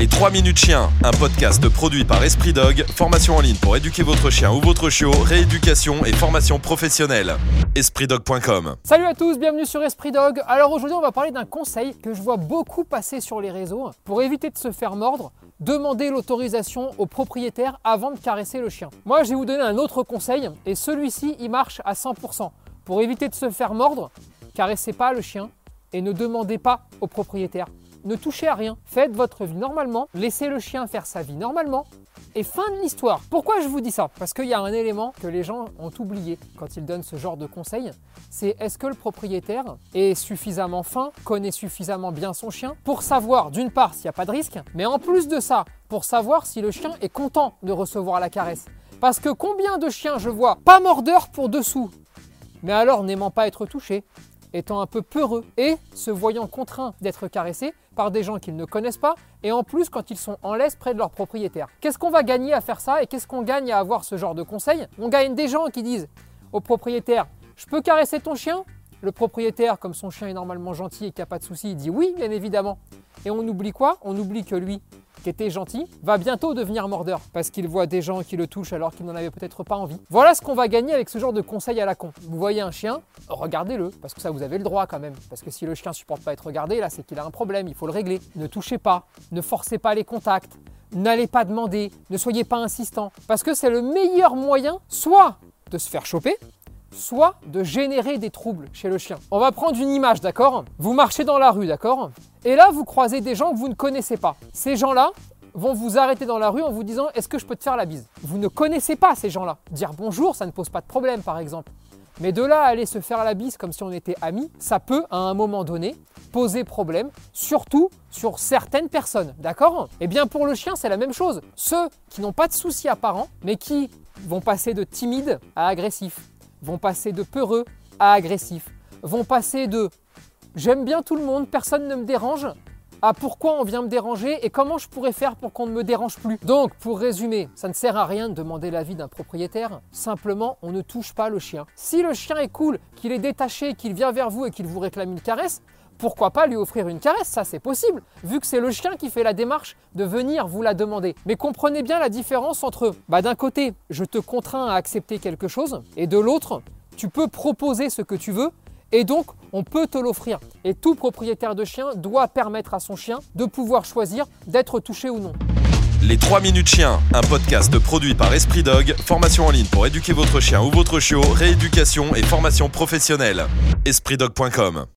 Les 3 minutes chiens, un podcast produit par Esprit Dog, formation en ligne pour éduquer votre chien ou votre chiot, rééducation et formation professionnelle. EspritDog.com Salut à tous, bienvenue sur Esprit Dog. Alors aujourd'hui on va parler d'un conseil que je vois beaucoup passer sur les réseaux. Pour éviter de se faire mordre, demandez l'autorisation au propriétaire avant de caresser le chien. Moi je vais vous donner un autre conseil et celui-ci il marche à 100%. Pour éviter de se faire mordre, caressez pas le chien et ne demandez pas au propriétaire ne touchez à rien. Faites votre vie normalement, laissez le chien faire sa vie normalement. Et fin de l'histoire. Pourquoi je vous dis ça? Parce qu'il y a un élément que les gens ont oublié quand ils donnent ce genre de conseils. C'est est-ce que le propriétaire est suffisamment fin, connaît suffisamment bien son chien pour savoir d'une part s'il n'y a pas de risque, mais en plus de ça, pour savoir si le chien est content de recevoir la caresse. Parce que combien de chiens je vois pas mordeur pour dessous, mais alors n'aimant pas être touché, étant un peu peureux et se voyant contraints d'être caressés par des gens qu'ils ne connaissent pas et en plus quand ils sont en laisse près de leur propriétaire. Qu'est-ce qu'on va gagner à faire ça et qu'est-ce qu'on gagne à avoir ce genre de conseils On gagne des gens qui disent au propriétaire Je peux caresser ton chien? Le propriétaire, comme son chien est normalement gentil et qu'il n'y pas de souci, il dit oui, bien évidemment. Et on oublie quoi? On oublie que lui, qui était gentil, va bientôt devenir mordeur parce qu'il voit des gens qui le touchent alors qu'il n'en avait peut-être pas envie. Voilà ce qu'on va gagner avec ce genre de conseil à la con. Vous voyez un chien, regardez-le parce que ça vous avez le droit quand même. Parce que si le chien supporte pas être regardé, là c'est qu'il a un problème, il faut le régler. Ne touchez pas, ne forcez pas les contacts, n'allez pas demander, ne soyez pas insistant parce que c'est le meilleur moyen soit de se faire choper, soit de générer des troubles chez le chien. On va prendre une image, d'accord? Vous marchez dans la rue, d'accord? Et là, vous croisez des gens que vous ne connaissez pas. Ces gens-là vont vous arrêter dans la rue en vous disant Est-ce que je peux te faire la bise? Vous ne connaissez pas ces gens-là. Dire bonjour, ça ne pose pas de problème, par exemple. Mais de là à aller se faire la bise comme si on était amis, ça peut, à un moment donné, poser problème, surtout sur certaines personnes, d'accord? Eh bien pour le chien, c'est la même chose. Ceux qui n'ont pas de soucis apparents, mais qui vont passer de timide à agressif, vont passer de peureux à agressif, vont passer de j'aime bien tout le monde, personne ne me dérange, à pourquoi on vient me déranger et comment je pourrais faire pour qu'on ne me dérange plus? Donc, pour résumer, ça ne sert à rien de demander l'avis d'un propriétaire, simplement on ne touche pas le chien. Si le chien est cool, qu'il est détaché, qu'il vient vers vous et qu'il vous réclame une caresse, pourquoi pas lui offrir une caresse Ça, c'est possible, vu que c'est le chien qui fait la démarche de venir vous la demander. Mais comprenez bien la différence entre, bah, d'un côté, je te contrains à accepter quelque chose, et de l'autre, tu peux proposer ce que tu veux, et donc on peut te l'offrir. Et tout propriétaire de chien doit permettre à son chien de pouvoir choisir d'être touché ou non. Les 3 minutes chiens, un podcast produit par Esprit Dog, formation en ligne pour éduquer votre chien ou votre chiot, rééducation et formation professionnelle. EspritDog.com